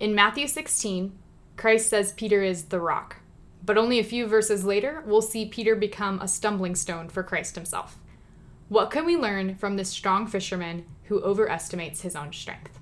In Matthew 16, Christ says Peter is the rock. But only a few verses later, we'll see Peter become a stumbling stone for Christ himself. What can we learn from this strong fisherman who overestimates his own strength?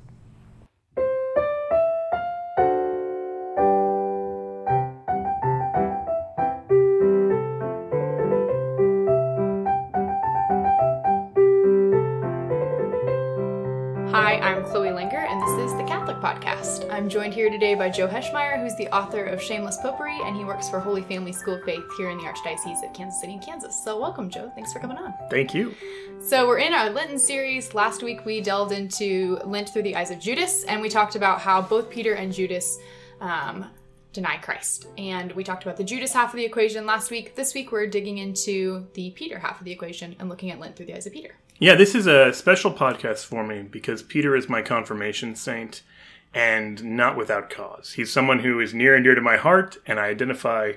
Podcast. I'm joined here today by Joe Heschmeyer, who's the author of Shameless Popery, and he works for Holy Family School of Faith here in the Archdiocese of Kansas City, Kansas. So, welcome, Joe. Thanks for coming on. Thank you. So, we're in our Lenten series. Last week, we delved into Lent through the eyes of Judas, and we talked about how both Peter and Judas um, deny Christ. And we talked about the Judas half of the equation last week. This week, we're digging into the Peter half of the equation and looking at Lent through the eyes of Peter. Yeah, this is a special podcast for me because Peter is my confirmation saint and not without cause. He's someone who is near and dear to my heart, and I identify,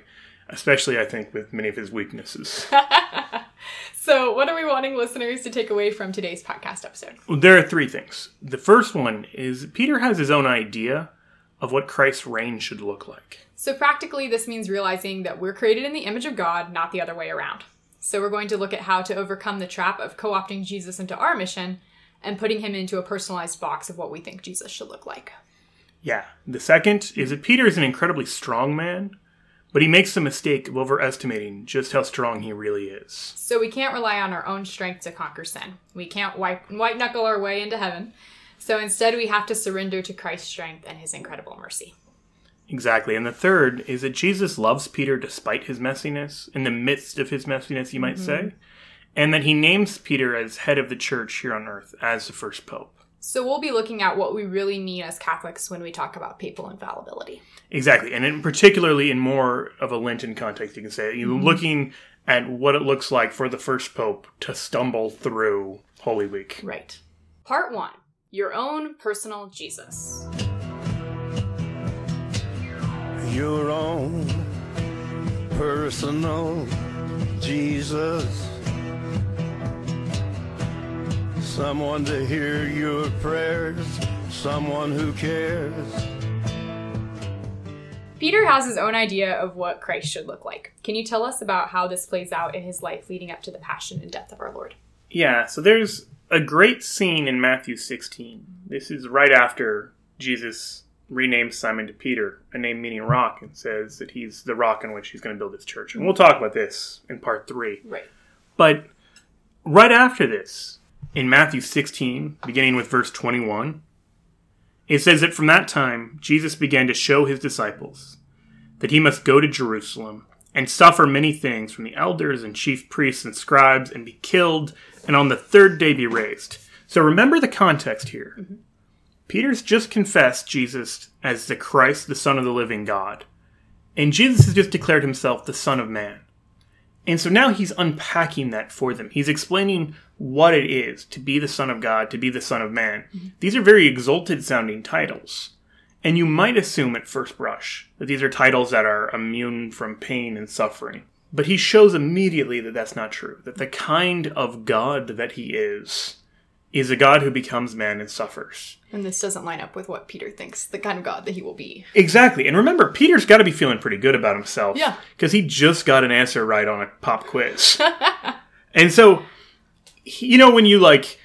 especially I think, with many of his weaknesses. So, what are we wanting listeners to take away from today's podcast episode? Well, there are three things. The first one is Peter has his own idea of what Christ's reign should look like. So, practically, this means realizing that we're created in the image of God, not the other way around. So, we're going to look at how to overcome the trap of co opting Jesus into our mission and putting him into a personalized box of what we think Jesus should look like. Yeah. The second is that Peter is an incredibly strong man, but he makes the mistake of overestimating just how strong he really is. So, we can't rely on our own strength to conquer sin. We can't wipe, white knuckle our way into heaven. So, instead, we have to surrender to Christ's strength and his incredible mercy. Exactly. And the third is that Jesus loves Peter despite his messiness, in the midst of his messiness, you might mm-hmm. say, and that he names Peter as head of the church here on earth as the first pope. So, we'll be looking at what we really mean as Catholics when we talk about papal infallibility. Exactly. And in particularly in more of a Lenten context, you can say, you know, mm-hmm. looking at what it looks like for the first pope to stumble through Holy Week. Right. Part one Your own personal Jesus. your own personal Jesus. Someone to hear your prayers, someone who cares. Peter has his own idea of what Christ should look like. Can you tell us about how this plays out in his life leading up to the passion and death of our Lord? Yeah, so there's a great scene in Matthew 16. This is right after Jesus renames Simon to Peter, a name meaning rock, and says that he's the rock on which he's going to build his church. And we'll talk about this in part three. Right. But right after this, in Matthew 16, beginning with verse 21, it says that from that time, Jesus began to show his disciples that he must go to Jerusalem and suffer many things from the elders and chief priests and scribes and be killed and on the third day be raised. So remember the context here. Mm-hmm. Peter's just confessed Jesus as the Christ, the Son of the living God. And Jesus has just declared himself the Son of Man. And so now he's unpacking that for them. He's explaining what it is to be the Son of God, to be the Son of Man. These are very exalted sounding titles. And you might assume at first brush that these are titles that are immune from pain and suffering. But he shows immediately that that's not true. That the kind of God that he is, is a God who becomes man and suffers. And this doesn't line up with what Peter thinks the kind of God that he will be. Exactly. And remember, Peter's got to be feeling pretty good about himself. Yeah. Because he just got an answer right on a pop quiz. and so, you know, when you like,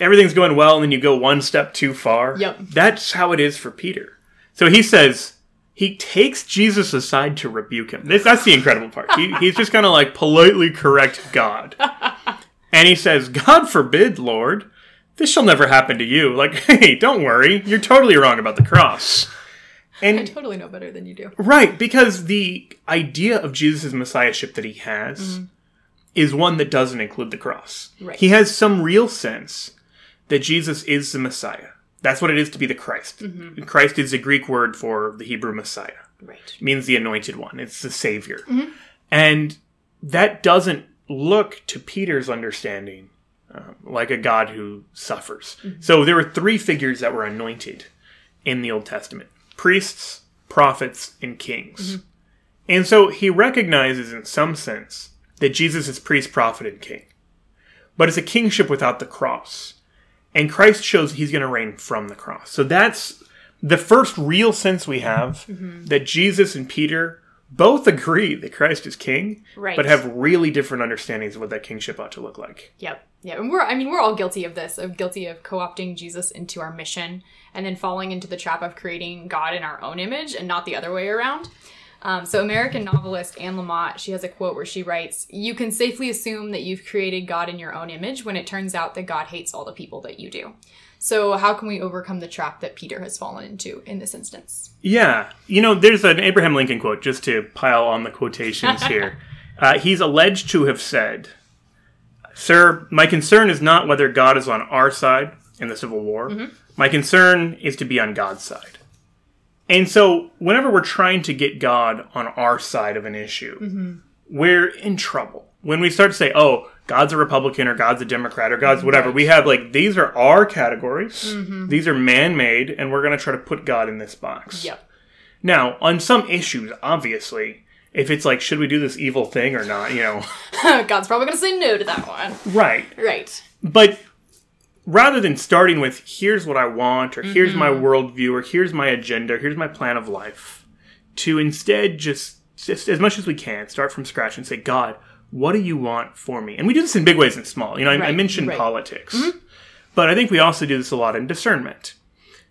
everything's going well and then you go one step too far? Yep. That's how it is for Peter. So he says, he takes Jesus aside to rebuke him. This, that's the incredible part. He, he's just going to like politely correct God. and he says, God forbid, Lord, this shall never happen to you. Like, hey, don't worry. You're totally wrong about the cross. And I totally know better than you do. Right, because the idea of Jesus' messiahship that he has mm-hmm. Is one that doesn't include the cross. Right. He has some real sense that Jesus is the Messiah. That's what it is to be the Christ. Mm-hmm. Christ is a Greek word for the Hebrew Messiah. Right. It means the anointed one. It's the Savior. Mm-hmm. And that doesn't look to Peter's understanding um, like a God who suffers. Mm-hmm. So there were three figures that were anointed in the Old Testament priests, prophets, and kings. And so he recognizes, in some sense, that Jesus is priest, prophet, and king. But it's a kingship without the cross. And Christ shows he's going to reign from the cross. So that's the first real sense we have Mm-hmm. that Jesus and Peter both agree that Christ is king, Right. but have really different understandings of what that kingship ought to look like. Yep. Yeah. And we're, I mean, we're all guilty of this, of guilty of co opting Jesus into our mission and then falling into the trap of creating God in our own image and not the other way around. Um, so, American novelist Anne Lamott, she has a quote where she writes, You can safely assume that you've created God in your own image when it turns out that God hates all the people that you do. So, how can we overcome the trap that Peter has fallen into in this instance? Yeah. You know, there's an Abraham Lincoln quote, just to pile on the quotations here. Uh, he's alleged to have said, Sir, my concern is not whether God is on our side in the Civil War. My concern is to be on God's side. And so, whenever we're trying to get God on our side of an issue, mm-hmm. we're in trouble. When we start to say, oh, God's a Republican or God's a Democrat or God's whatever, we have like, these are our categories. Mm-hmm. These are man made, and we're going to try to put God in this box. Yep. Now, on some issues, obviously, if it's like, should we do this evil thing or not, you know, God's probably going to say no to that one. right. Right. But rather than starting with, here's what I want, or here's my worldview, or here's my agenda, here's my plan of life, to instead just, just as much as we can, start from scratch and say, God, what do you want for me? And we do this in big ways and small. You know, I, I mentioned right. politics, but I think we also do this a lot in discernment.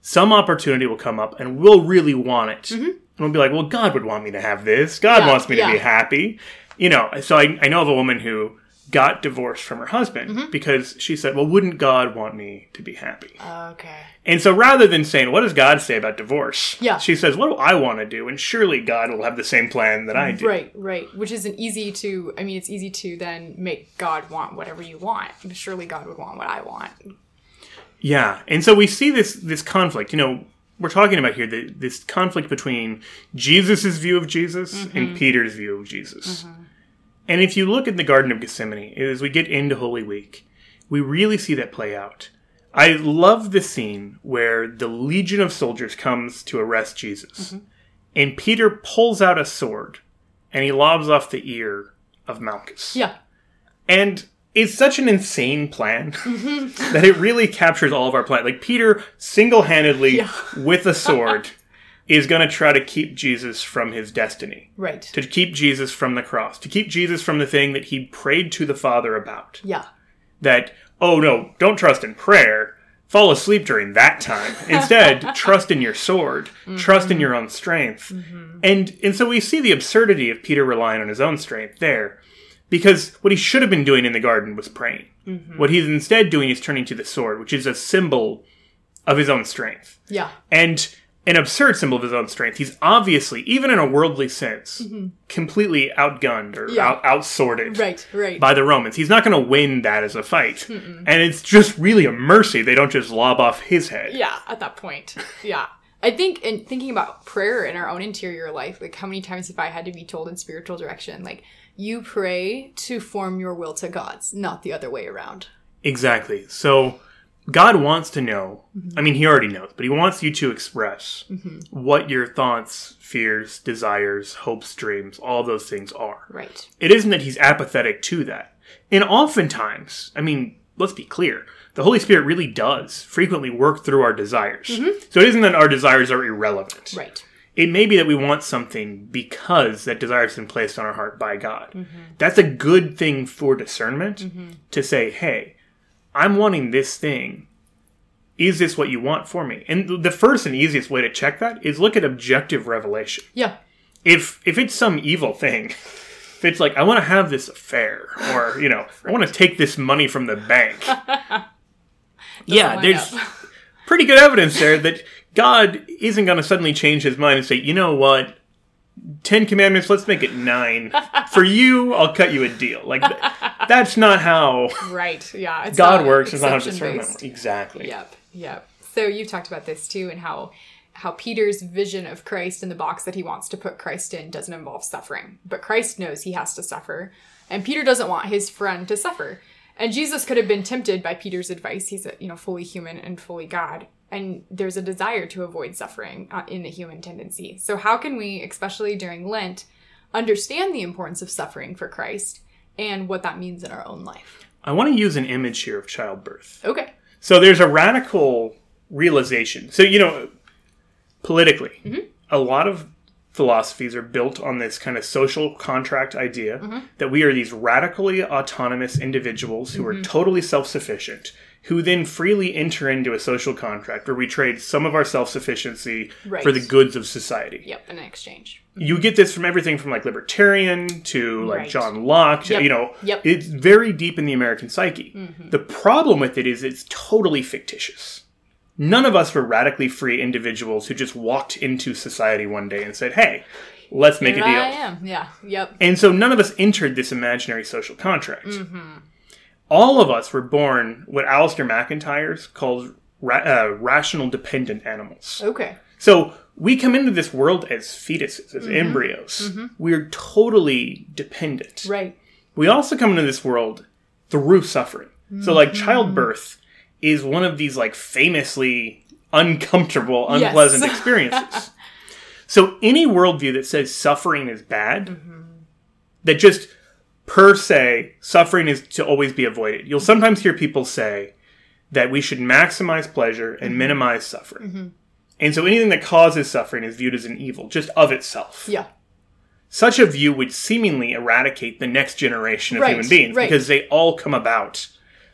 Some opportunity will come up and we'll really want it. And we'll be like, well, God would want me to have this. God Mm-hmm. Yeah, wants me to be happy. You know, so I, I know of a woman who got divorced from her husband Mm-hmm. because she said, well, wouldn't God want me to be happy? Okay. And so rather than saying, what does God say about divorce? Yeah. She says, what do I want to do? And surely God will have the same plan that I do. Right, right. Which isn't easy to, I mean, it's easy to then make God want whatever you want. Surely God would want what I want. Yeah, and so we see this this conflict. You know, we're talking about here the, this conflict between Jesus' view of Jesus and Peter's view of Jesus. And if you look at the Garden of Gethsemane, as we get into Holy Week, we really see that play out. I love the scene where the legion of soldiers comes to arrest Jesus, mm-hmm. and Peter pulls out a sword and he lobs off the ear of Malchus. Yeah. And it's such an insane plan mm-hmm. that it really captures all of our plan. Like Peter single handedly Yeah. with a sword is going to try to keep Jesus from his destiny, Right. to keep Jesus from the cross, to keep Jesus from the thing that he prayed to the Father about. Yeah. That, oh no, don't trust in prayer. Fall asleep during that time. Instead, trust in your sword. Trust in mm-hmm. your own strength. Mm-hmm. And and so we see the absurdity of Peter relying on his own strength there. Because what he should have been doing in the garden was praying. Mm-hmm. What he's instead doing is turning to the sword, which is a symbol of his own strength. Yeah. And an absurd symbol of his own strength. He's obviously, even in a worldly sense, mm-hmm. completely outgunned or Yeah. out, outsorted Right, right. by the Romans. He's not going to win that as a fight. And it's just really a mercy they don't just lob off his head. yeah, at that point. Yeah. I think in thinking about prayer in our own interior life, like how many times have I had to be told in spiritual direction, like, you pray to form your will to God's, not the other way around. Exactly. So God wants to know. Mm-hmm. I mean, he already knows, but he wants you to express mm-hmm. what your thoughts, fears, desires, hopes, dreams, all those things are. Right. It isn't that he's apathetic to that. And oftentimes, I mean, let's be clear, the Holy Spirit really does frequently work through our desires. Mm-hmm. So it isn't that our desires are irrelevant. Right. It may be that we want something because that desire has been placed on our heart by God. That's a good thing for discernment to say, hey, I'm wanting this thing. Is this what you want for me? And the first and easiest way to check that is look at objective revelation. Yeah. If if it's some evil thing, if it's like I want to have this affair or, you know, I want to take this money from the bank. yeah, there's pretty good evidence there that God isn't going to suddenly change his mind and say, you know what? Ten commandments, let's make it nine. For you, I'll cut you a deal. Like, th- that's not how Right. Yeah. It's God works. It's not how discernment. Exactly. Yep, yep. So you've talked about this too, and how how Peter's vision of Christ in the box that he wants to put Christ in doesn't involve suffering, but Christ knows he has to suffer, and Peter doesn't want his friend to suffer. And Jesus could have been tempted by Peter's advice. He's a, you know fully human and fully God, and there's a desire to avoid suffering uh, in the human tendency. So how can we, especially during Lent, understand the importance of suffering for Christ and what that means in our own life? I want to use an image here of childbirth. Okay. So there's a radical realization. So, you know, politically, mm-hmm. a lot of philosophies are built on this kind of social contract idea mm-hmm. that we are these radically autonomous individuals who are mm-hmm. totally self sufficient, who then freely enter into a social contract where we trade some of our self sufficiency Right. for the goods of society. Yep, in exchange. You get this from everything from like libertarian to like Right. John Locke, Yep. you know, Yep. it's very deep in the American psyche. The problem with it is it's totally fictitious. None of us were radically free individuals who just walked into society one day and said, "Hey, let's make Here a deal." I am. Yeah. Yep. And so none of us entered this imaginary social contract. All of us were born what Alasdair MacIntyre's calls ra- uh, rational dependent animals. Okay. So we come into this world as fetuses, as mm-hmm. embryos. Mm-hmm. We're totally dependent. Right. We also come into this world through suffering. So like mm-hmm. childbirth is one of these like famously uncomfortable, Yes. unpleasant experiences. So any worldview that says suffering is bad, that just per se suffering is to always be avoided. You'll sometimes hear people say that we should maximize pleasure and minimize suffering. And so anything that causes suffering is viewed as an evil, just of itself. Yeah. Such a view would seemingly eradicate the next generation of Right, human beings right. because they all come about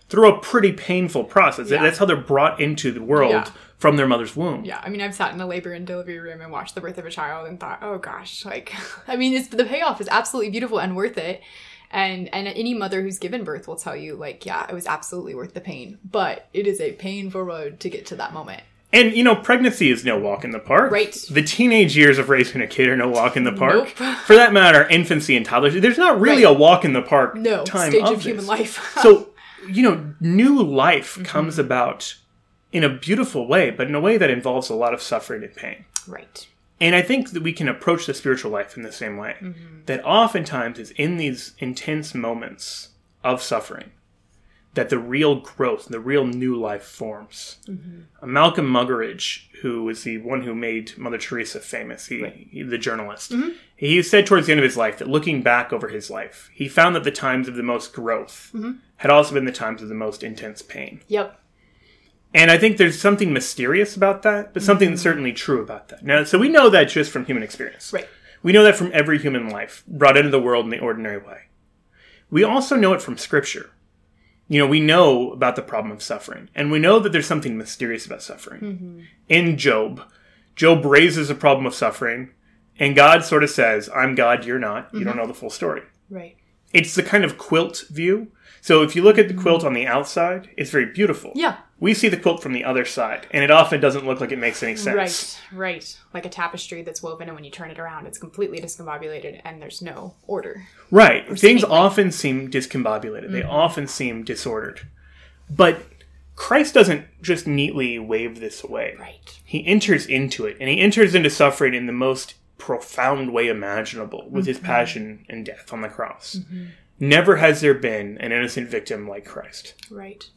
through a pretty painful process. Yeah. That's how they're brought into the world Yeah. from their mother's womb. Yeah, I mean, I've sat in a labor and delivery room and watched the birth of a child and thought, oh gosh, like, I mean, it's the payoff is absolutely beautiful and worth it. And and any mother who's given birth will tell you, like, yeah, it was absolutely worth the pain, but it is a painful road to get to that moment. And you know, pregnancy is no walk in the park. Right. The teenage years of raising a kid are no walk in the park. Nope. For that matter, infancy and toddlerhood. There's not really Right. a walk in the park No time stage of, of, human life. so you know, new life Mm-hmm. comes about in a beautiful way, but in a way that involves a lot of suffering and pain. right. And I think that we can approach the spiritual life in the same way. Mm-hmm. That oftentimes is in these intense moments of suffering that the real growth, the real new life forms. Mm-hmm. Malcolm Muggeridge, who was the one who made Mother Teresa famous, he, he- the journalist, Mm-hmm. he said towards the end of his life that looking back over his life, he found that the times of the most growth Mm-hmm. had also been the times of the most intense pain. Yep. And I think there's something mysterious about that, but something that's certainly true about that. Now, so we know that just from human experience. Right. We know that from every human life brought into the world in the ordinary way. We also know it from Scripture. You know, we know about the problem of suffering, and we know that there's something mysterious about suffering. Mm-hmm. In Job, Job raises a problem of suffering, and God sort of says, I'm God, you're not. You don't mm-hmm. know the full story. Right. It's the kind of quilt view. So if you look at the quilt on the outside, it's very beautiful. Yeah. We see the quilt from the other side, and it often doesn't look like it makes any sense. Right. Right. Like a tapestry that's woven, and when you turn it around, it's completely discombobulated, and there's no order. Right. Things seemingly. Mm-hmm. often seem discombobulated. They often seem disordered. But Christ doesn't just neatly wave this away. Right. He enters into it, and he enters into suffering in the most profound way imaginable with Mm-hmm. his passion and death on the cross. Never has there been an innocent victim like Christ. Right.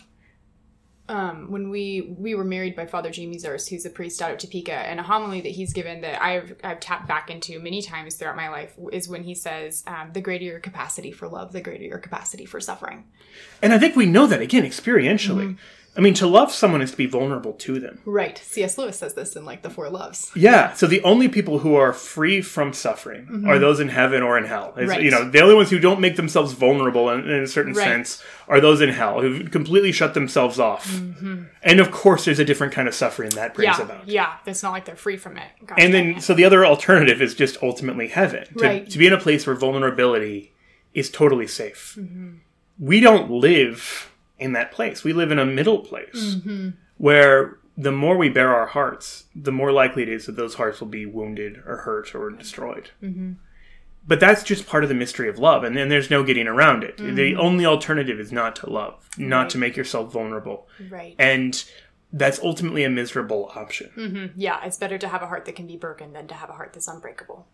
Um, when we we were married by Father Jamie Zers, who's a priest out of Topeka, and a homily that he's given that I've I've tapped back into many times throughout my life is when he says, um, "The greater your capacity for love, the greater your capacity for suffering." And I think we know that again experientially. Mm-hmm. I mean, to love someone is to be vulnerable to them. Right. C.S. Lewis says this in like the Four Loves. Yeah. So the only people who are free from suffering are those in heaven or in hell. It's- Mm-hmm. Right. You know, the only ones who don't make themselves vulnerable in, in a certain Right. sense are those in hell who completely shut themselves off. And of course, there's a different kind of suffering that brings Mm-hmm. Yeah. about. Yeah. It's not like they're free from it. And then, it. so the other alternative is just ultimately heaven. To, Right. to be in a place where vulnerability is totally safe. Mm-hmm. We don't live in that place. We live in a middle place Mm-hmm. where the more we bear our hearts, the more likely it is that those hearts will be wounded or hurt or destroyed. Mm-hmm. But that's just part of the mystery of love, and then there's no getting around it. The Mm-hmm. only alternative is not to love, not to make yourself vulnerable. right. And that's ultimately a miserable option. yeah. It's better to have a heart that can be broken than to have a heart that's unbreakable.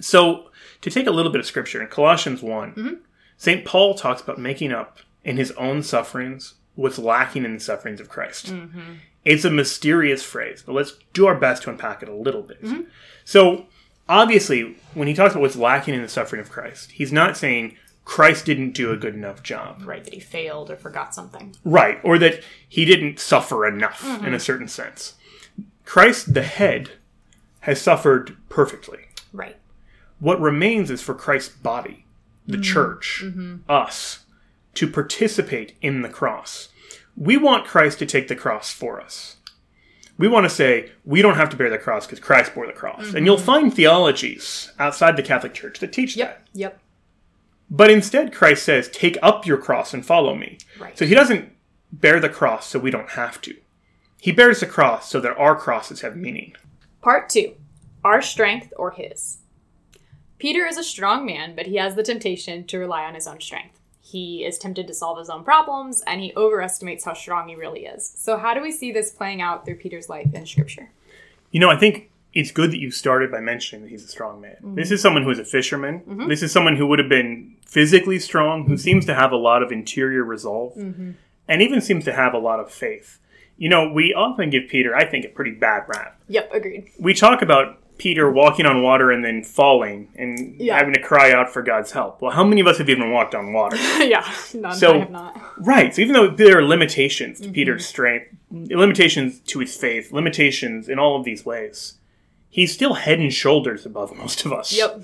So, to take a little bit of scripture in Colossians one St. Paul talks about making up in his own sufferings what's lacking in the sufferings of Christ. Mm-hmm. It's a mysterious phrase, but let's do our best to unpack it a little bit. Mm-hmm. So, obviously, when he talks about what's lacking in the suffering of Christ, he's not saying Christ didn't do a good enough job. Right. That he failed or forgot something. Right, or that he didn't suffer enough mm-hmm. in a certain sense. Christ, the head, has suffered perfectly. Right. What remains is for Christ's body, the church, us, to participate in the cross. We want Christ to take the cross for us. We want to say, we don't have to bear the cross because Christ bore the cross. And you'll mm-hmm. find theologies outside the Catholic Church that teach that. Yep. Yep. But instead, Christ says, Take up your cross and follow me. Right. So he doesn't bear the cross so we don't have to. He bears the cross so that our crosses have meaning. Part two Our strength or his. Peter is a strong man, but he has the temptation to rely on his own strength. He is tempted to solve his own problems, and he overestimates how strong he really is. So, how do we see this playing out through Peter's life in Scripture? You know, I think it's good that you started by mentioning that he's a strong man. Mm-hmm. This is someone who is a fisherman. Mm-hmm. This is someone who would have been physically strong, who mm-hmm. seems to have a lot of interior resolve, and even seems to have a lot of faith. You know, we often give Peter, I think, a pretty bad rap. Yep, agreed. we talk about Peter walking on water and then falling and Yeah. having to cry out for God's help. Well, how many of us have even walked on water? yeah, none. So- I have not. right. So even though there are limitations to mm-hmm. Peter's strength, limitations to his faith, limitations in all of these ways, he's still head and shoulders above most of us. Yep.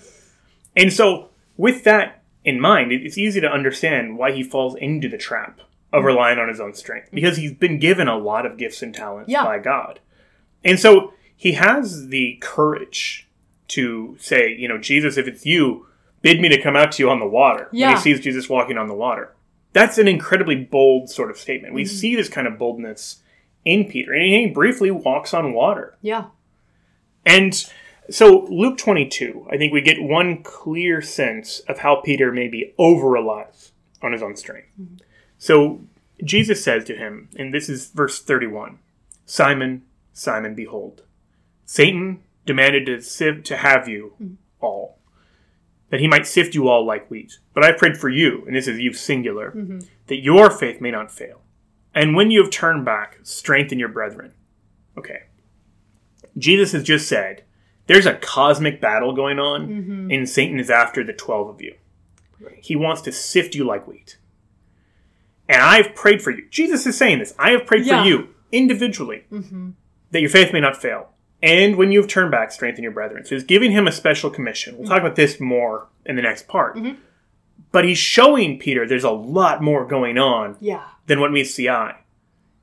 And so, with that in mind, it's easy to understand why he falls into the trap of mm-hmm. relying on his own strength because he's been given a lot of gifts and talents Yeah. by God. And so, he has the courage to say, you know, Jesus, if it's you, bid me to come out to you on the water. When he sees Jesus walking on the water. That's an incredibly bold sort of statement. Mm-hmm. We see this kind of boldness in Peter. And he briefly walks on water. Yeah. And so, Luke 22, I think we get one clear sense of how Peter maybe over relies on his own strength. So, Jesus says to him, and this is verse 31 Simon, Simon, behold, Satan demanded to, sift, to have you hmm. all, that he might sift you all like wheat. But I prayed for you, and this is you singular, mm-hmm. that your faith may not fail. And when you have turned back, strengthen your brethren. Okay. Jesus has just said, there's a cosmic battle going on, mm-hmm. and Satan is after the 12 of you. He wants to sift you like wheat. And I've prayed for you. Jesus is saying this. I have prayed Yeah. for you individually mm-hmm. that your faith may not fail. And when you have turned back, strengthen your brethren. So he's giving him a special commission. We'll talk mm-hmm. about this more in the next part. Mm-hmm. But he's showing Peter there's a lot more going on Yeah. than what meets the eye.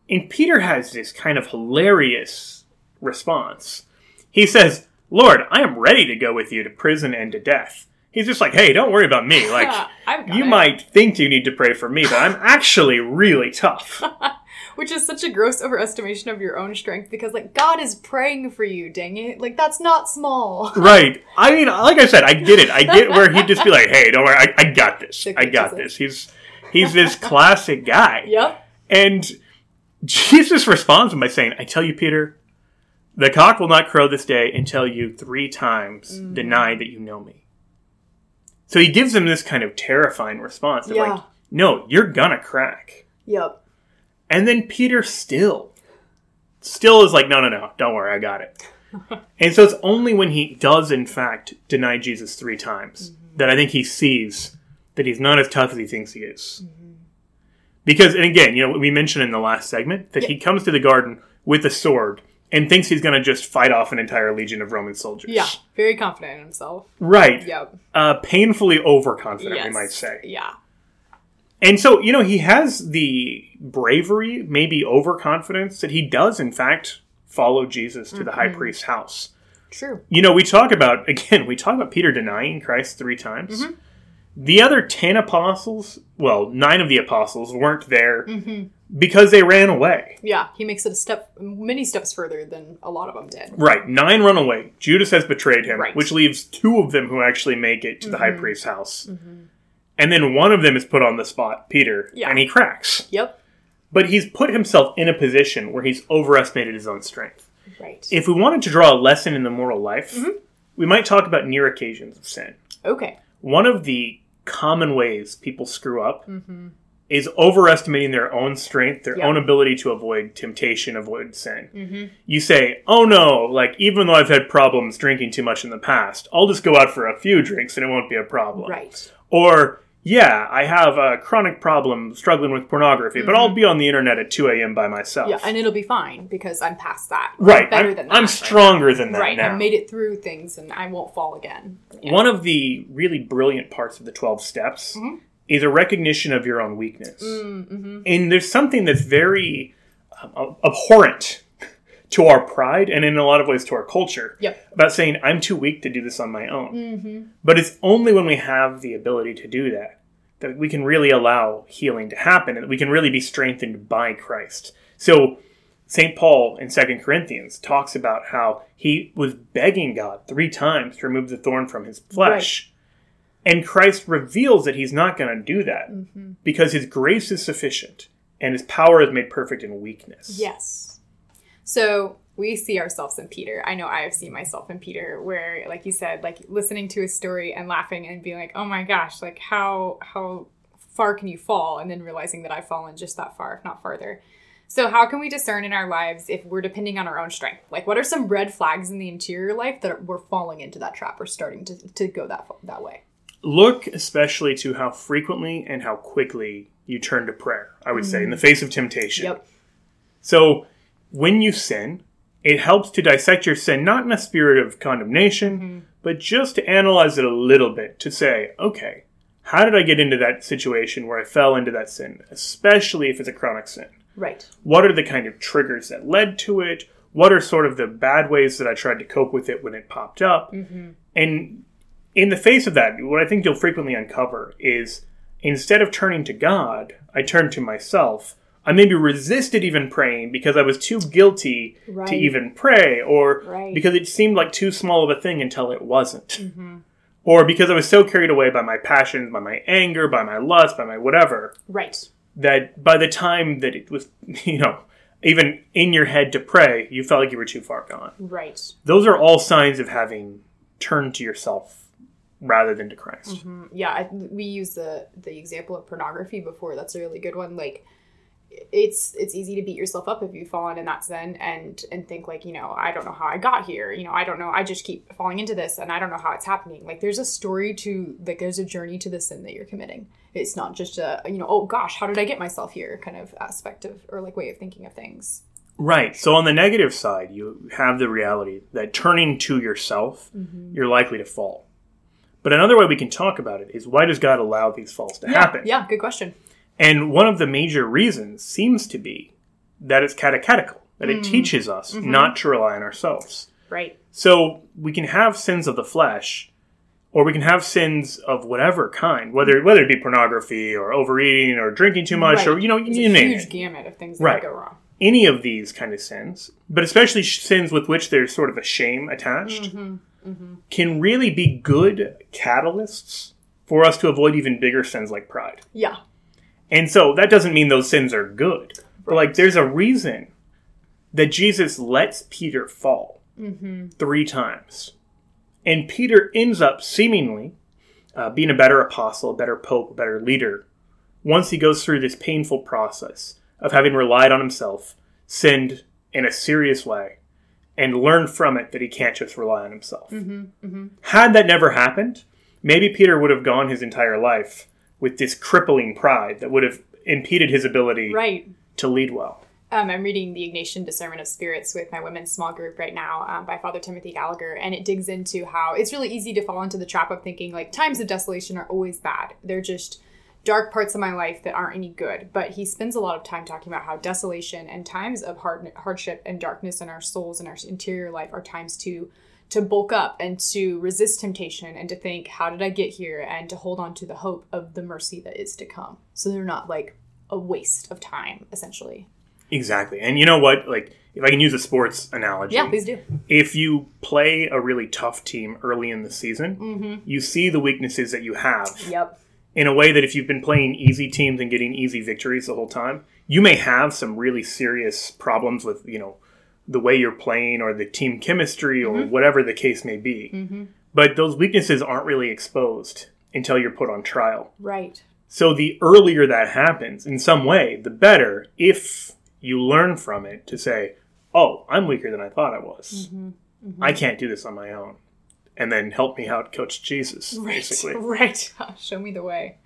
And Peter has this kind of hilarious response. He says, Lord, I am ready to go with you to prison and to death. He's just like, hey, don't worry about me. Like, you it. might think you need to pray for me, but I'm actually really tough. Which is such a gross overestimation of your own strength because, like, God is praying for you, dang it. Like, that's not small. right. I mean, like I said, I get it. I get where he'd just be like, hey, don't worry, I, I got this. I got this. He's he's this classic guy. Yep. And Jesus responds by saying, I tell you, Peter, the cock will not crow this day until you three times Mm. deny that you know me. So he gives him this kind of terrifying response of Yeah. like, no, you're gonna crack. Yep. And then Peter still, still is like, no, no, no, don't worry, I got it. and so it's only when he does, in fact, deny Jesus three times that I think he sees that he's not as tough as he thinks he is. Because, and again, you know, we mentioned in the last segment that he comes to the garden with a sword and thinks he's going to just fight off an entire legion of Roman soldiers. Yeah. Very confident in himself. Right. Yep. Uh, painfully overconfident, Yes. we might say. Yeah. And so, you know, he has the bravery, maybe overconfidence, that he does, in fact, follow Jesus to the high mm-hmm. priest's house. True. You know, we talk about, again, we talk about Peter denying Christ three times. Mm-hmm. The other 10 apostles, well, nine of the apostles weren't there mm-hmm. because they ran away. Yeah. He makes it a step, many steps further than a lot of them did. Right, nine run away. Judas has betrayed him, Right. which leaves two of them who actually make it to the high priest's house. And then one of them is put on the spot, Peter, Yeah. and he cracks. Yep. But he's put himself in a position where he's overestimated his own strength. Right. If we wanted to draw a lesson in the moral life, mm-hmm. we might talk about near occasions of sin. okay. One of the common ways people screw up mm-hmm. is overestimating their own strength, their Yeah. own ability to avoid temptation, avoid sin. Mm-hmm. You say, oh no, like even though I've had problems drinking too much in the past, I'll just go out for a few drinks and it won't be a problem. Right. Or yeah, I have a chronic problem struggling with pornography, but I'll be on the internet at 2 a.m. by myself. Mm-hmm. Yeah, and it'll be fine because I'm past that. right. better I'm, than that. I'm right stronger than now. that Right, now. I made it through things, and I won't fall again. Yeah. One of the really brilliant parts of the 12 steps Mm-hmm. is a recognition of your own weakness. Mm-hmm. And there's something that's very uh, abhorrent to our pride and in a lot of ways to our culture Yep. about saying, I'm too weak to do this on my own. Mm-hmm. But it's only when we have the ability to do that that we can really allow healing to happen and that we can really be strengthened by Christ. So, St. Paul in 2 Corinthians talks about how he was begging God three times to remove the thorn from his flesh. And Christ reveals that he's not going to do that Mm-hmm. because his grace is sufficient and his power is made perfect in weakness. Yes. So we see ourselves in Peter. I know I have seen myself in Peter, where, like you said, like listening to his story and laughing and being like, "Oh my gosh! Like how how far can you fall?" And then realizing that I've fallen just that far, if not farther. So how can we discern in our lives if we're depending on our own strength? Like, what are some red flags in the interior life that we're falling into that trap or starting to, to go that that way? Look especially to how frequently and how quickly you turn to prayer, I would say, in the face of temptation. Yep. So when you sin, it helps to dissect your sin not in a spirit of condemnation, mm-hmm. but just to analyze it a little bit to say, okay, how did I get into that situation where I fell into that sin, especially if it's a chronic sin? Right. What are the kind of triggers that led to it? What are sort of the bad ways that I tried to cope with it when it popped up? Mm-hmm. And in the face of that, what I think you'll frequently uncover is instead of turning to God, I turned to myself. I maybe resisted even praying because I was too guilty Right. to even pray, or Right. because it seemed like too small of a thing until it wasn't. Mm-hmm. Or because I was so carried away by my passions, by my anger, by my lust, by my whatever, Right. that by the time that it was, you know, even in your head to pray, you felt like you were too far gone. Right. Those are all signs of having turned to yourself rather than to Christ. Mm-hmm. yeah I, we use the the example of pornography before that's a really good one like it's it's easy to beat yourself up if you've fallen in that sin and and think like you know i don't know how i got here. You know i don't know. I just keep falling into this and i don't know how it's happening. Like there's a story to like there's a journey to the sin that you're committing. It's not just a you know oh gosh how did i get myself here kind of aspect of or like way of thinking of things. Right. So on the negative side, you have the reality that turning to yourself, mm-hmm. you're likely to fall. But another way we can talk about it is why does God allow these falls to happen? yeah good question And one of the major reasons seems to be that it's catechetical, that it mm. teaches us mm-hmm. not to rely on ourselves. right. So we can have sins of the flesh, or we can have sins of whatever kind, whether mm-hmm. whether it be pornography or overeating or drinking too much or you know There's you a name huge it. gamut of things that Right. go wrong. Any of these kind of sins, but especially sins with which there's sort of a shame attached, mm-hmm. can really be good catalysts for us to avoid even bigger sins like pride. yeah And so that doesn't mean those sins are good. But like there's a reason that Jesus lets Peter fall mm-hmm. three times. And Peter ends up seemingly uh, being a better apostle, a better pope, a better leader once he goes through this painful process of having relied on himself, sinned in a serious way, and learned from it that he can't just rely on himself. Mm-hmm. Mm-hmm. Had that never happened, maybe Peter would have gone his entire life with this crippling pride that would have impeded his ability right to lead well. Um, I'm reading the Ignatian Discernment of Spirits with my women's small group right now um, by Father Timothy Gallagher, and it digs into how it's really easy to fall into the trap of thinking like times of desolation are always bad. They're just dark parts of my life that aren't any good. But he spends a lot of time talking about how desolation and times of hard, hardship and darkness in our souls and our interior life are times to to bulk up and to resist temptation and to think, how did I get here? And to hold on to the hope of the mercy that is to come. So they're not like a waste of time, essentially. Exactly. And you know what? Like, if I can use a sports analogy, Yeah, please do. if you play a really tough team early in the season, Mm-hmm. you see the weaknesses that you have Yep. in a way that if you've been playing easy teams and getting easy victories the whole time, you may have some really serious problems with, you know, the way you're playing or the team chemistry or mm-hmm. whatever the case may be. Mm-hmm. But those weaknesses aren't really exposed until you're put on trial. Right. So the earlier that happens in some way, the better if you learn from it to say, oh, I'm weaker than I thought I was. Mm-hmm. I can't do this on my own. And then help me out, Coach Jesus, basically. Right. Show me the way.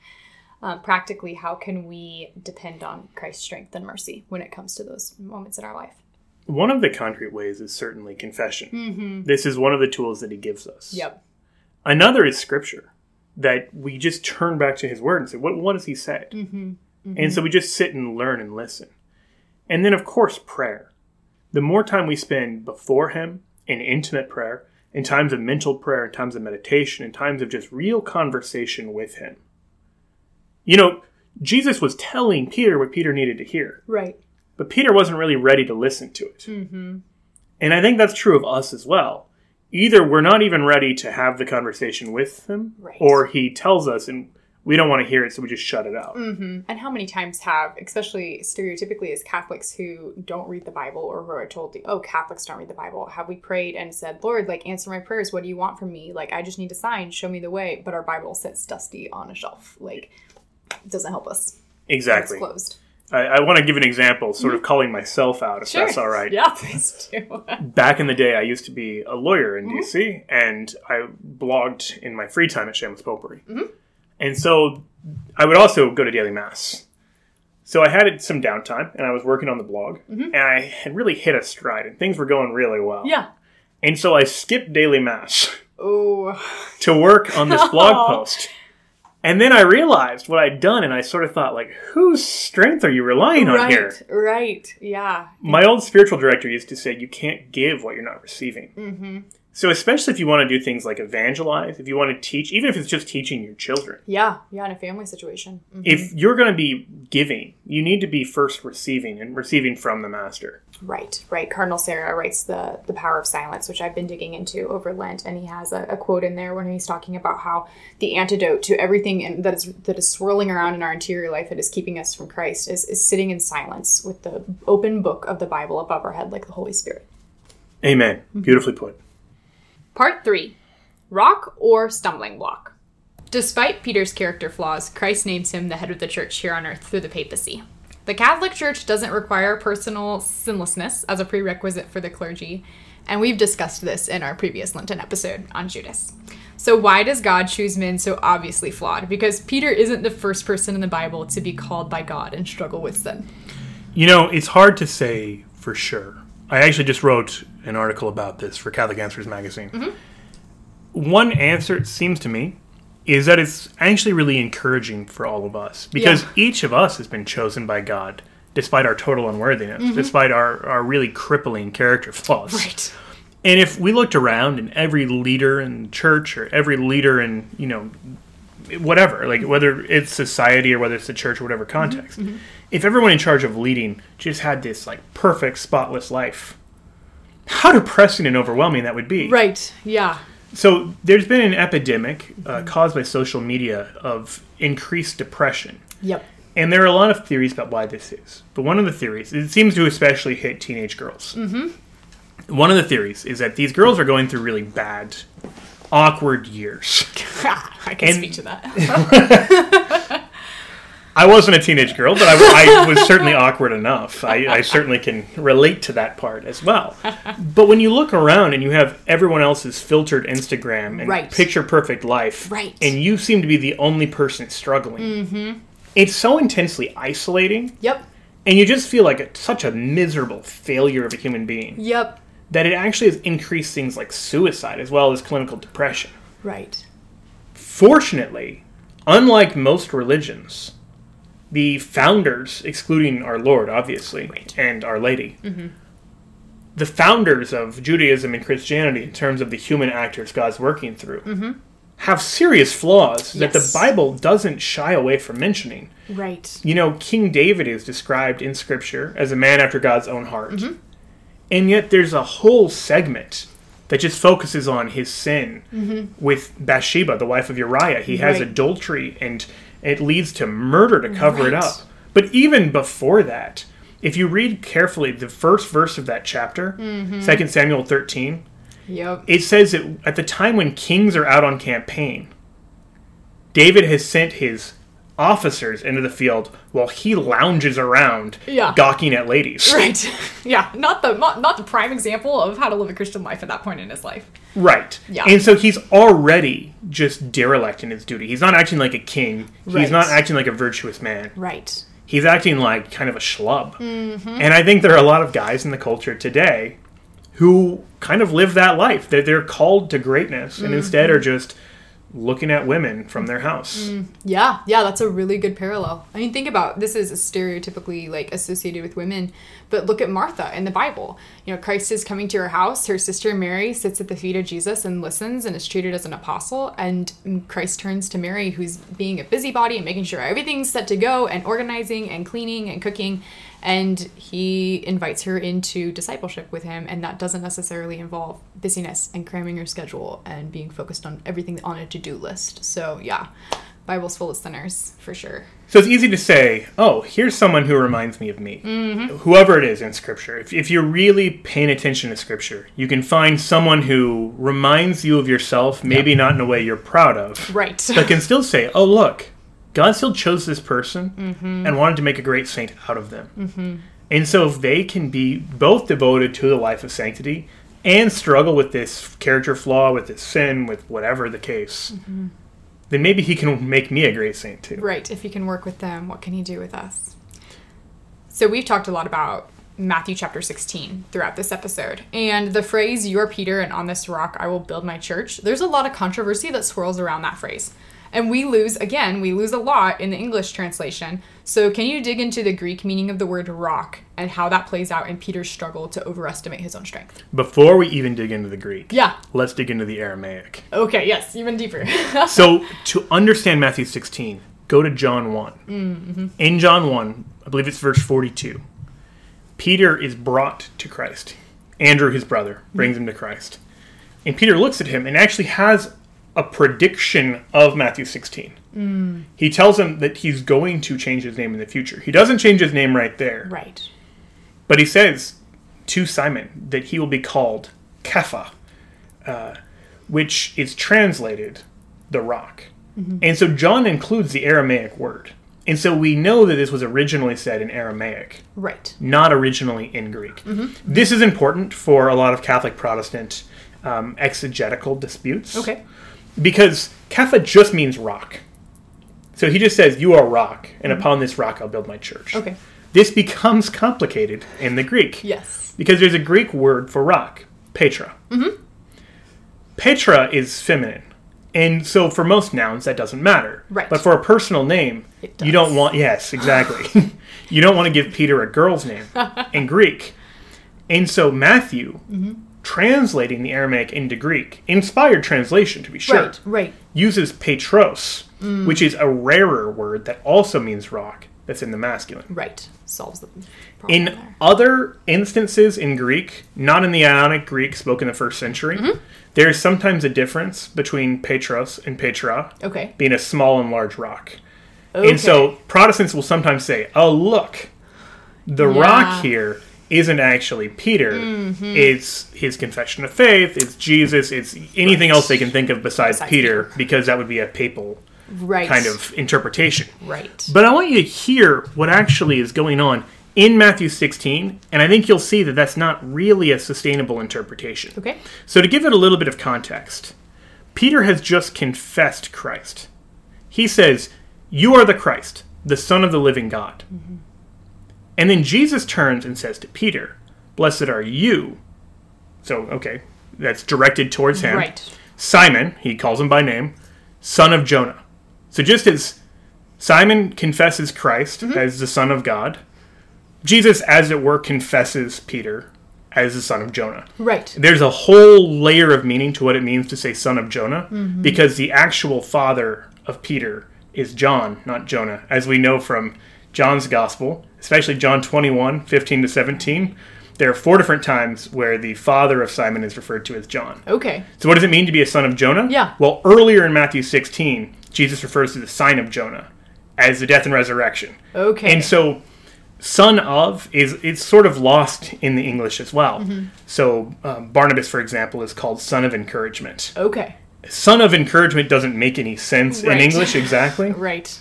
um, practically, how can we depend on Christ's strength and mercy when it comes to those moments in our life? One of the concrete ways is certainly confession. Mm-hmm. This is one of the tools that he gives us. Yep. Another is scripture, that we just turn back to his word and say, what, what has he said? Mm-hmm. Mm-hmm. And so we just sit and learn and listen. And then, of course, prayer. The more time we spend before him in intimate prayer, in times of mental prayer, in times of meditation, in times of just real conversation with him. You know, Jesus was telling Peter what Peter needed to hear, Right. But Peter wasn't really ready to listen to it. Mm-hmm. And I think that's true of us as well. Either we're not even ready to have the conversation with him, Right. or he tells us and we don't want to hear it, so we just shut it out. hmm And how many times have, especially stereotypically as Catholics who don't read the Bible or who are told, oh, Catholics don't read the Bible, have we prayed and said, Lord, like, answer my prayers. What do you want from me? Like, I just need a sign. Show me the way. But our Bible sits dusty on a shelf. Like, it doesn't help us. Exactly. It's closed. I, I want to give an example, sort of calling myself out, if that's all right. Yeah, please do. Back in the day, I used to be a lawyer Mm-hmm. in DC, and I blogged in my free time at Shameless Popery. Mm-hmm. And so I would also go to daily mass. So I had some downtime, and I was working on the blog, and I had really hit a stride, and things were going really well. Mm-hmm. yeah. And so I skipped daily mass Oh, to work on this blog post. And then I realized what I'd done, and I sort of thought, like, whose strength are you relying on here? right, right. Yeah. My old spiritual director used to say, you can't give what you're not receiving. Mm-hmm. So, especially if you want to do things like evangelize, if you want to teach, even if it's just teaching your children, Yeah, yeah, in a family situation. Mhm. if you're going to be giving, you need to be first receiving and receiving from the master. Right, right. Cardinal Sarah writes the the power of silence, which I've been digging into over Lent, and he has a, a quote in there when he's talking about how the antidote to everything in, that is that is swirling around in our interior life that is keeping us from Christ is, is sitting in silence with the open book of the Bible above our head, like the Holy Spirit. Amen. Mm-hmm. Beautifully put. Part 3 Rock or Stumbling Block. Despite Peter's character flaws, Christ names him the head of the church here on earth through the papacy. The Catholic Church doesn't require personal sinlessness as a prerequisite for the clergy, and we've discussed this in our previous Lenten episode on Judas. So, why does God choose men so obviously flawed? Because Peter isn't the first person in the Bible to be called by God and struggle with sin. You know, it's hard to say for sure. I actually just wrote an article about this for Catholic Answers magazine. Mm-hmm. One answer, it seems to me, is that it's actually really encouraging for all of us because Yeah. each of us has been chosen by God despite our total unworthiness, mm-hmm. despite our, our really crippling character flaws. Right. And if we looked around and every leader in church or every leader in, you know, whatever, like whether it's society or whether it's the church or whatever mm-hmm. context, mm-hmm. if everyone in charge of leading just had this like perfect, spotless life, how depressing and overwhelming that would be. Right, yeah. So there's been an epidemic uh, caused by social media of increased depression. Yep. And there are a lot of theories about why this is. But one of the theories, it seems to especially hit teenage girls. Mm-hmm. One of the theories is that these girls are going through really bad, awkward years. I can And- speak to that. I wasn't a teenage girl, but I, I was certainly awkward enough. I, I certainly can relate to that part as well. But when you look around and you have everyone else's filtered Instagram and Right. picture perfect life, Right. and you seem to be the only person struggling, mm-hmm. it's so intensely isolating, yep. and you just feel like a, such a miserable failure of a human being Yep. that it actually has increased things like suicide as well as clinical depression. Right. Fortunately, unlike most religions, the founders, excluding our Lord, obviously, and Our Lady, mm-hmm. the founders of Judaism and Christianity, in terms of the human actors God's working through, mm-hmm. have serious flaws that the Bible doesn't shy away from mentioning. Right. You know, King David is described in Scripture as a man after God's own heart. Mm-hmm. And yet there's a whole segment that just focuses on his sin with Bathsheba, the wife of Uriah. He has Right. adultery and it leads to murder to cover it up. But even before that, if you read carefully the first verse of that chapter, mm-hmm. 2 Samuel 13, Yep. it says that at the time when kings are out on campaign, David has sent his officers into the field while he lounges around Yeah. gawking at ladies. Right. Yeah. Not the not, not the prime example of how to live a Christian life at that point in his life. Right. Yeah. And so he's already just derelict in his duty. He's not acting like a king. Right. He's not acting like a virtuous man. Right. He's acting like kind of a schlub. Mm-hmm. And I think there are a lot of guys in the culture today who kind of live that life. That they're called to greatness and instead Mm-hmm. are just looking at women from their house. Mm, yeah, yeah, that's a really good parallel. I mean, think about this is stereotypically like associated with women, but look at Martha in the Bible. You know, Christ is coming to her house. Her sister Mary sits at the feet of Jesus and listens and is treated as an apostle. And Christ turns to Mary, who's being a busybody and making sure everything's set to go and organizing and cleaning and cooking. And he invites her into discipleship with him, and that doesn't necessarily involve busyness and cramming your schedule and being focused on everything on a to do list. So, yeah, Bible's full of sinners for sure. So it's easy to say, oh, here's someone who reminds me of me. Mm-hmm. Whoever it is in Scripture. If, if you're really paying attention to Scripture, you can find someone who reminds you of yourself, maybe not in a way you're proud of, Right. but can still say, oh, look, God still chose this person Mm-hmm. and wanted to make a great saint out of them. And so if they can be both devoted to the life of sanctity and struggle with this character flaw, with this sin, with whatever the case, then maybe he can make me a great saint too. Right. If he can work with them, what can he do with us? So we've talked a lot about Matthew chapter 16 throughout this episode. And the phrase, You are Peter, and on this rock I will build my church, there's a lot of controversy that swirls around that phrase. And we lose, again, we lose a lot in the English translation. So can you dig into the Greek meaning of the word rock and how that plays out in Peter's struggle to overestimate his own strength? Before we even dig into the Greek, Yeah. let's dig into the Aramaic. Okay, yes, even deeper. So, to understand Matthew 16, go to John one Mm-hmm. In John 1, I believe it's verse 42, Peter is brought to Christ. Andrew, his brother, brings him to Christ. And Peter looks at him and actually has a prediction of Matthew 16. Mm. He tells him that he's going to change his name in the future. He doesn't change his name right there. right. But he says to Simon that he will be called Kepha, uh, which is translated the rock. And so John includes the Aramaic word. And so we know that this was originally said in Aramaic, Right. not originally in Greek. This is important for a lot of Catholic Protestant um, exegetical disputes. Okay. Because Kepha just means rock. So he just says, You are rock, and upon this rock I'll build my church. Okay. This becomes complicated in the Greek. Yes. Because there's a Greek word for rock, Petra. Mm-hmm. Petra is feminine. And so for most nouns, that doesn't matter. Right. But for a personal name, you don't want, yes, exactly. you don't want to give Peter a girl's name in Greek. And so Matthew, Mm-hmm. Translating the Aramaic into Greek, inspired translation to be sure, Right. Right. uses Petros, Mm. which is a rarer word that also means rock that's in the masculine. Right. Solves the problem In there. other instances in Greek, not in the Ionic Greek spoken in the first century, Mm-hmm. there is sometimes a difference between Petros and Petra, Okay. being a small and large rock. okay. And so Protestants will sometimes say, oh, look, the Yeah. rock here isn't actually Peter. Mm-hmm. It's his confession of faith, it's Jesus, it's anything else they can think of besides, Besides Peter, because that would be a papal right. kind of interpretation. Right. But I want you to hear what actually is going on in Matthew 16, and I think you'll see that that's not really a sustainable interpretation. Okay. So, to give it a little bit of context, Peter has just confessed Christ. He says, You are the Christ, the Son of the living God. And then Jesus turns and says to Peter, Blessed are you. So, okay, that's directed towards him. Right. Simon, he calls him by name, son of Jonah. So just as Simon confesses Christ mm-hmm. as the Son of God, Jesus, as it were, confesses Peter as the son of Jonah. Right. There's a whole layer of meaning to what it means to say son of Jonah mm-hmm. because the actual father of Peter is John, not Jonah, as we know from John's gospel, especially John 21 15 to 17. There are four different times where the father of Simon is referred to as John. Okay. So, what does it mean to be a son of Jonah? Yeah. Well, earlier in Matthew 16, Jesus refers to the sign of Jonah as the death and resurrection. Okay. And so, son of is it's sort of lost in the English as well. Mm-hmm. So, um, Barnabas, for example, is called son of encouragement. okay. Son of encouragement doesn't make any sense Right. in English exactly. Right.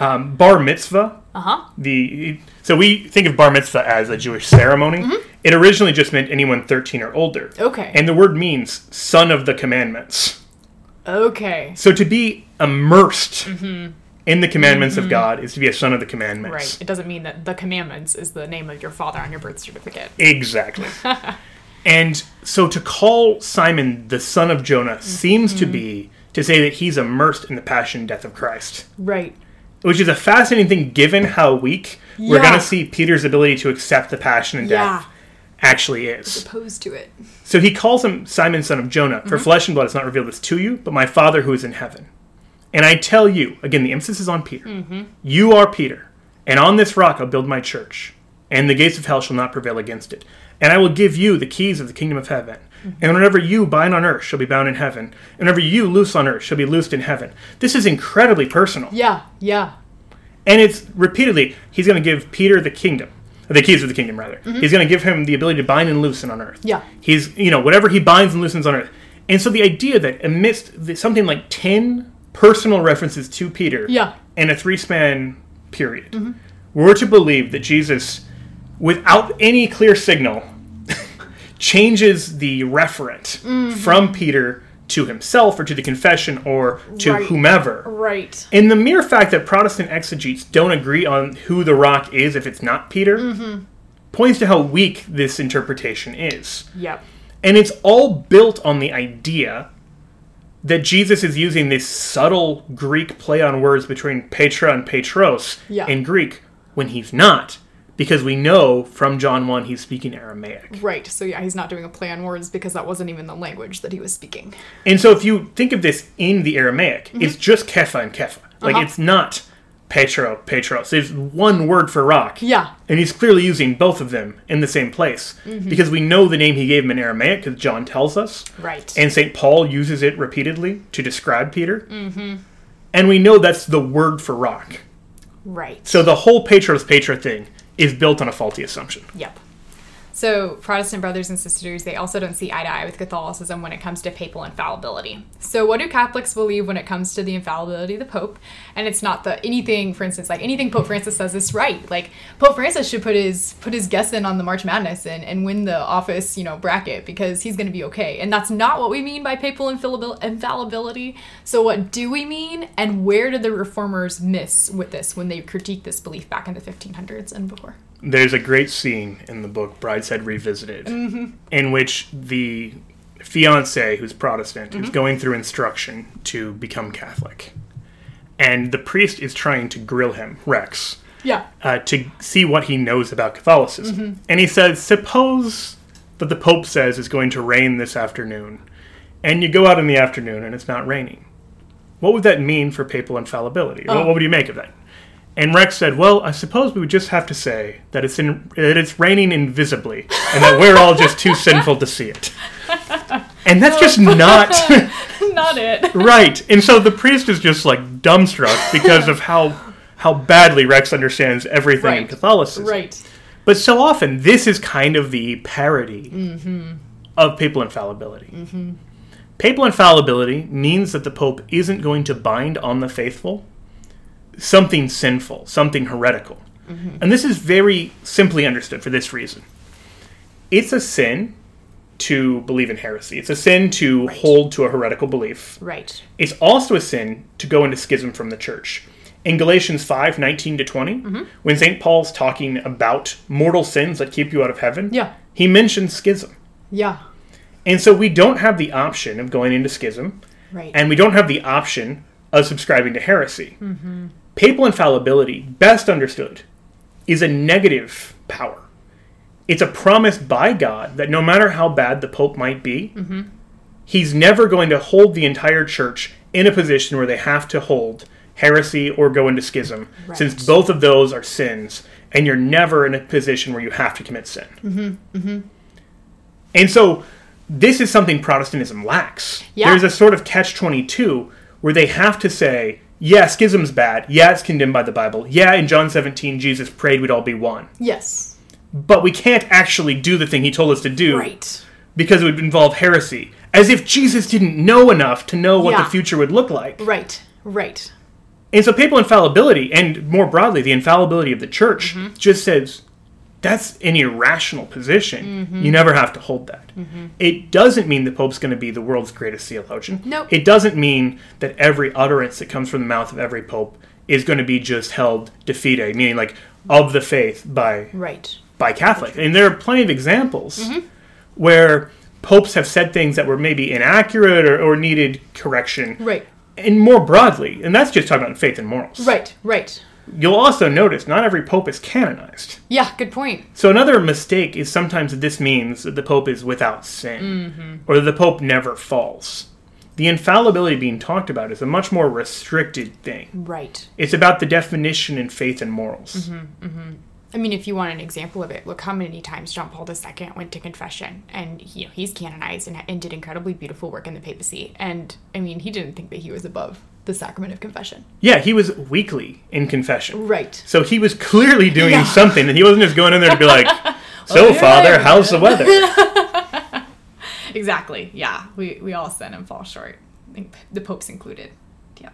Um, bar mitzvah Uh huh. the so we think of bar mitzvah as a Jewish ceremony. It originally just meant anyone 13 or older. Okay. And the word means son of the commandments. Okay. So to be immersed in the commandments of God is to be a son of the commandments. Right. It doesn't mean that the commandments is the name of your father on your birth certificate. Exactly. and so to call Simon the son of Jonah seems to be to say that he's immersed in the passion and death of Christ, Right. Which is a fascinating thing given how weak we're going to see Peter's ability to accept the passion and Yeah. death actually is. Opposed to it. So he calls him Simon, son of Jonah. For mm-hmm. flesh and blood has not revealed this to you, but my Father who is in heaven. And I tell you, again, the emphasis is on Peter. Mm-hmm. You are Peter, and on this rock I'll build my church, and the gates of hell shall not prevail against it. And I will give you the keys of the kingdom of heaven. And whenever you bind on earth shall be bound in heaven, and whenever you loose on earth shall be loosed in heaven. This is incredibly personal. Yeah. Yeah. And it's repeatedly, he's going to give Peter the kingdom, the keys of the kingdom, rather. He's going to give him the ability to bind and loosen on earth. Mm-hmm. Yeah. He's, you know, whatever he binds and loosens on earth. And so the idea that amidst the, something like 10 personal references to Peter Yeah. in a three span period, we're to believe that Jesus, without any clear signal, changes the referent Mm-hmm. from Peter to himself or to the confession or to Right. whomever. Right. In the mere fact that Protestant exegetes don't agree on who the rock is if it's not Peter Mm-hmm. points to how weak this interpretation is. Yep. And it's all built on the idea that Jesus is using this subtle Greek play on words between Petra and Petros Yeah. in Greek when he's not, because we know from John 1 he's speaking Aramaic. Right. So yeah, he's not doing a play on words because that wasn't even the language that he was speaking. And so if you think of this in the Aramaic, it's just Kepha and Kepha. Like Mm-hmm. Uh-huh. it's not Petro, Petros. There's one word for rock. Yeah. And he's clearly using both of them in the same place Mm-hmm. because we know the name he gave him in Aramaic because John tells us. Right. And St. Paul uses it repeatedly to describe Peter. Mm-hmm. And we know that's the word for rock. right. So the whole Petros Petra thing is built on a faulty assumption. Yep. So, Protestant brothers and sisters, they also don't see eye to eye with Catholicism when it comes to papal infallibility. So, what do Catholics believe when it comes to the infallibility of the Pope? And it's not the anything, for instance, like anything Pope Francis says is right. Like Pope Francis should put his put his guess in on the March Madness and, and win the office, you know, bracket because he's going to be okay. And that's not what we mean by papal infallibility. So, what do we mean? And where did the reformers miss with this when they critiqued this belief back in the 1500s and before? There's a great scene in the book Brideshead Revisited mm-hmm. in which the fiance, who's Protestant, is mm-hmm. going through instruction to become Catholic. And the priest is trying to grill him, Rex, Yeah. uh, to see what he knows about Catholicism. Mm-hmm. And he says, Suppose that the Pope says it's going to rain this afternoon, and you go out in the afternoon and it's not raining. What would that mean for papal infallibility? What, oh. what would you make of that? And Rex said, "Well, I suppose we would just have to say that it's in, that it's raining invisibly, and that we're all just too sinful to see it." And that's just not not it. right. And so the priest is just like dumbstruck because of how how badly Rex understands everything in Catholicism. Right. But so often, this is kind of the parody of papal infallibility. Mm-hmm. Papal infallibility means that the Pope isn't going to bind on the faithful something sinful, something heretical. Mm-hmm. And this is very simply understood for this reason it's a sin to believe in heresy, it's a sin to hold to a heretical belief. Right. It's also a sin to go into schism from the church. In Galatians 5 19 to 20, mm-hmm. when St. Paul's talking about mortal sins that keep you out of heaven, Yeah. he mentions schism. Yeah. And so we don't have the option of going into schism, Right. and we don't have the option of subscribing to heresy. Mm-hmm. Papal infallibility, best understood, is a negative power. It's a promise by God that no matter how bad the Pope might be, mm-hmm. he's never going to hold the entire church in a position where they have to hold heresy or go into schism, since both of those are sins, and you're never in a position where you have to commit sin. Mm-hmm. Mm-hmm. And so this is something Protestantism lacks. Yeah. There's a sort of catch 22 where they have to say, yeah, schism's bad. Yeah, it's condemned by the Bible. Yeah, in John 17, Jesus prayed we'd all be one. yes. But we can't actually do the thing he told us to do Right. because it would involve heresy. As if Jesus didn't know enough to know what Yeah. the future would look like. Right. Right. And so papal infallibility, and more broadly, the infallibility of the church, Mm-hmm. just says that's an irrational position. Mm-hmm. You never have to hold that. It doesn't mean the Pope's going to be the world's greatest theologian. Nope. It doesn't mean that every utterance that comes from the mouth of every Pope is going to be just held de fide, meaning like of the faith by Right. by Catholics. And there are plenty of examples Mm-hmm. where popes have said things that were maybe inaccurate or, or needed correction. Right. And more broadly, and that's just talking about faith and morals. Right. Right. You'll also notice not every pope is canonized. Yeah. Good point. So another mistake is sometimes that this means that the pope is without sin Mm-hmm. or that the pope never falls. The infallibility being talked about is a much more restricted thing. Right. It's about the definition in faith and morals. Mm-hmm. I mean, if you want an example of it, look how many times John Paul II went to confession, and you know he's canonized and, and did incredibly beautiful work in the papacy. And I mean, he didn't think that he was above the sacrament of confession. Yeah, he was weekly in confession. Right. So he was clearly doing Yeah. something, and he wasn't just going in there to be like, "So, yeah, Father, how's the weather?" Exactly. Yeah. We we all sin and fall short. The popes included. Yeah.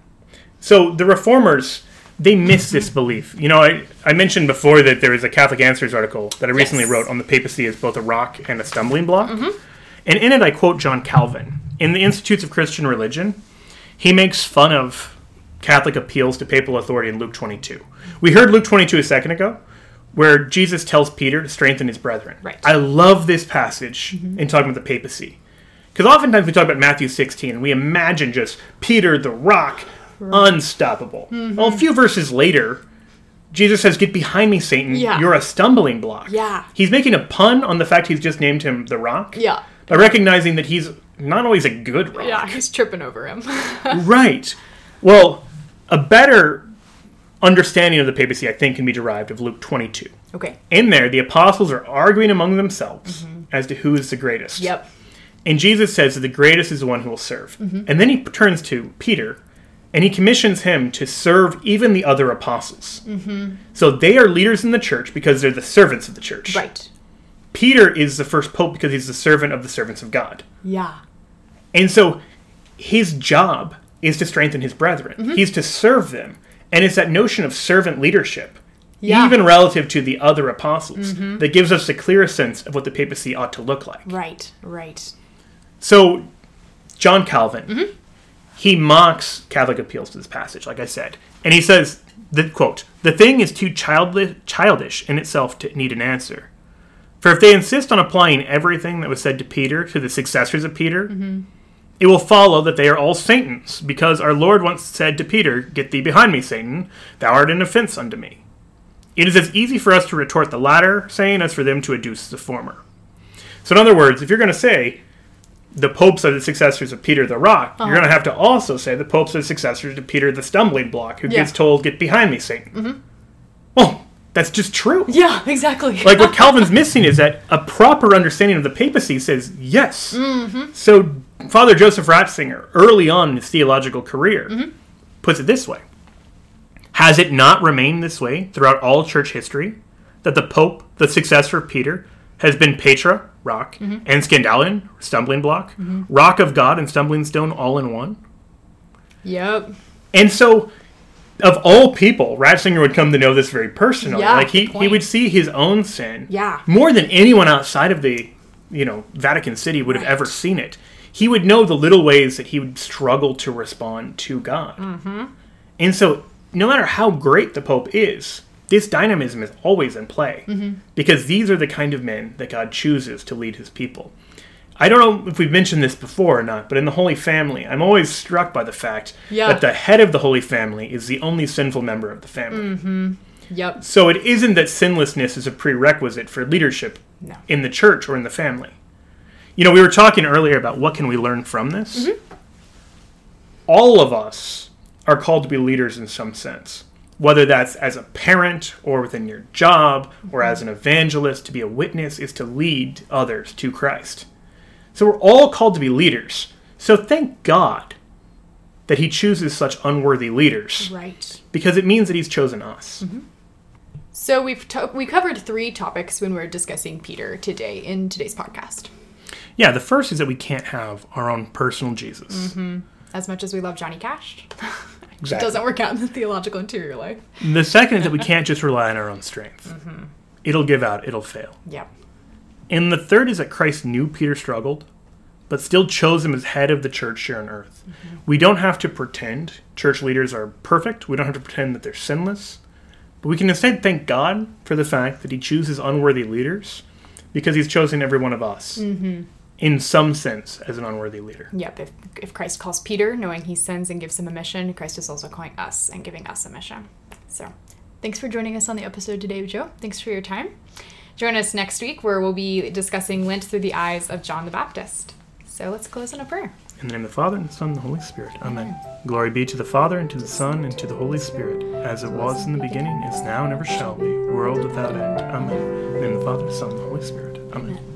So the reformers they miss this belief. You know, I, I mentioned before that there is a Catholic Answers article that I recently Yes. wrote on the papacy as both a rock and a stumbling block. Mm-hmm. And in it, I quote John Calvin. In the Institutes of Christian Religion, he makes fun of Catholic appeals to papal authority in Luke 22. We heard Luke 22 a second ago, where Jesus tells Peter to strengthen his brethren. Right. I love this passage mm-hmm. in talking about the papacy. Because oftentimes we talk about Matthew 16 and we imagine just Peter the rock, unstoppable. Well, a few verses later, Jesus says, Get behind me, Satan. Yeah. You're a stumbling block. Yeah. He's making a pun on the fact he's just named him the rock Yeah. by recognizing that he's not always a good rock. Yeah. He's tripping over him. Right. Well, a better understanding of the papacy, I think, can be derived of Luke 22. okay. In there, the apostles are arguing among themselves as to who is the greatest. Mm-hmm. Yep. And Jesus says that the greatest is the one who will serve. Mm-hmm. And then he turns to Peter and he commissions him to serve even the other apostles. Mm-hmm. So they are leaders in the church because they're the servants of the church. Right. Peter is the first pope because he's the servant of the servants of God. Yeah. And so his job is to strengthen his brethren. Mm-hmm. He's to serve them. And it's that notion of servant leadership, Yeah. Mm-hmm. even relative to the other apostles, that gives us the clearest sense of what the papacy ought to look like. Right. Right. So, John Calvin, Mm-hmm. he mocks Catholic appeals to this passage, like I said. And he says, the quote, the thing is too childish in itself to need an answer. For if they insist on applying everything that was said to Peter to the successors of Peter, Mm-hmm. it will follow that they are all Satans, because our Lord once said to Peter, Get thee behind me, Satan, thou art an offense unto me. It is as easy for us to retort the latter saying as for them to adduce the former. So, in other words, if you're going to say the popes are the successors of Peter the Rock, Uh-huh. you're going to have to also say the popes are the successors to Peter the Stumbling Block, who Yeah. gets told, Get behind me, Satan. Well, that's just true. Yeah. Exactly. Like what Calvin's missing is that a proper understanding of the papacy says yes. Mm-hmm. So Father Joseph Ratzinger, early on in his theological career, Mm-hmm. puts it this way: Has it not remained this way throughout all church history that the Pope, the successor of Peter, has been Petra, rock, Mm-hmm. and Skandalon, stumbling block, rock of God and stumbling stone, all in one? yep. And so, of all people, Ratzinger would come to know this very personally. Yeah, like he, he would see his own sin Yeah. more than anyone outside of the, you know, Vatican City would have ever seen it. He would know the little ways that he would struggle to respond to God. Mm-hmm. And so, no matter how great the Pope is, this dynamism is always in play Mm-hmm. because these are the kind of men that God chooses to lead his people. I don't know if we've mentioned this before or not, but in the Holy Family, I'm always struck by the fact Yeah. that the head of the Holy Family is the only sinful member of the family. Mm-hmm. Yep. So it isn't that sinlessness is a prerequisite for leadership No. in the church or in the family. You know, we were talking earlier about what can we learn from this. All of us are called to be leaders in some sense, whether that's as a parent or within your job or as an evangelist. To be a witness is to lead others to Christ. So we're all called to be leaders. So thank God that He chooses such unworthy leaders Right. because it means that He's chosen us. Mm-hmm. So we've to- we covered three topics when we are discussing Peter today in today's podcast. Yeah, the first is that we can't have our own personal Jesus. Mm-hmm. As much as we love Johnny Cash, it Exactly. doesn't work out in the theological interior life. The second is that we can't just rely on our own strength. Mm-hmm. it'll give out, it'll fail. Yep. And the third is that Christ knew Peter struggled, but still chose him as head of the church here on earth. Mm-hmm. We don't have to pretend church leaders are perfect. We don't have to pretend that they're sinless. But we can instead thank God for the fact that he chooses unworthy leaders because he's chosen every one of us, mm-hmm. in some sense, as an unworthy leader. Yep. If, if Christ calls Peter, knowing he sins and gives him a mission, Christ is also calling us and giving us a mission. So thanks for joining us on the episode today, Joe. Thanks for your time. Join us next week where we'll be discussing Lent through the eyes of John the Baptist. So let's close in a prayer. In the name of the Father, and the Son, and the Holy Spirit. Amen. Glory be to the Father, and to the Son, and to the Holy Spirit, as it was in the beginning, is now, and ever shall be, world without end. Amen. In the name of the Father, the Son, and the Holy Spirit. Amen.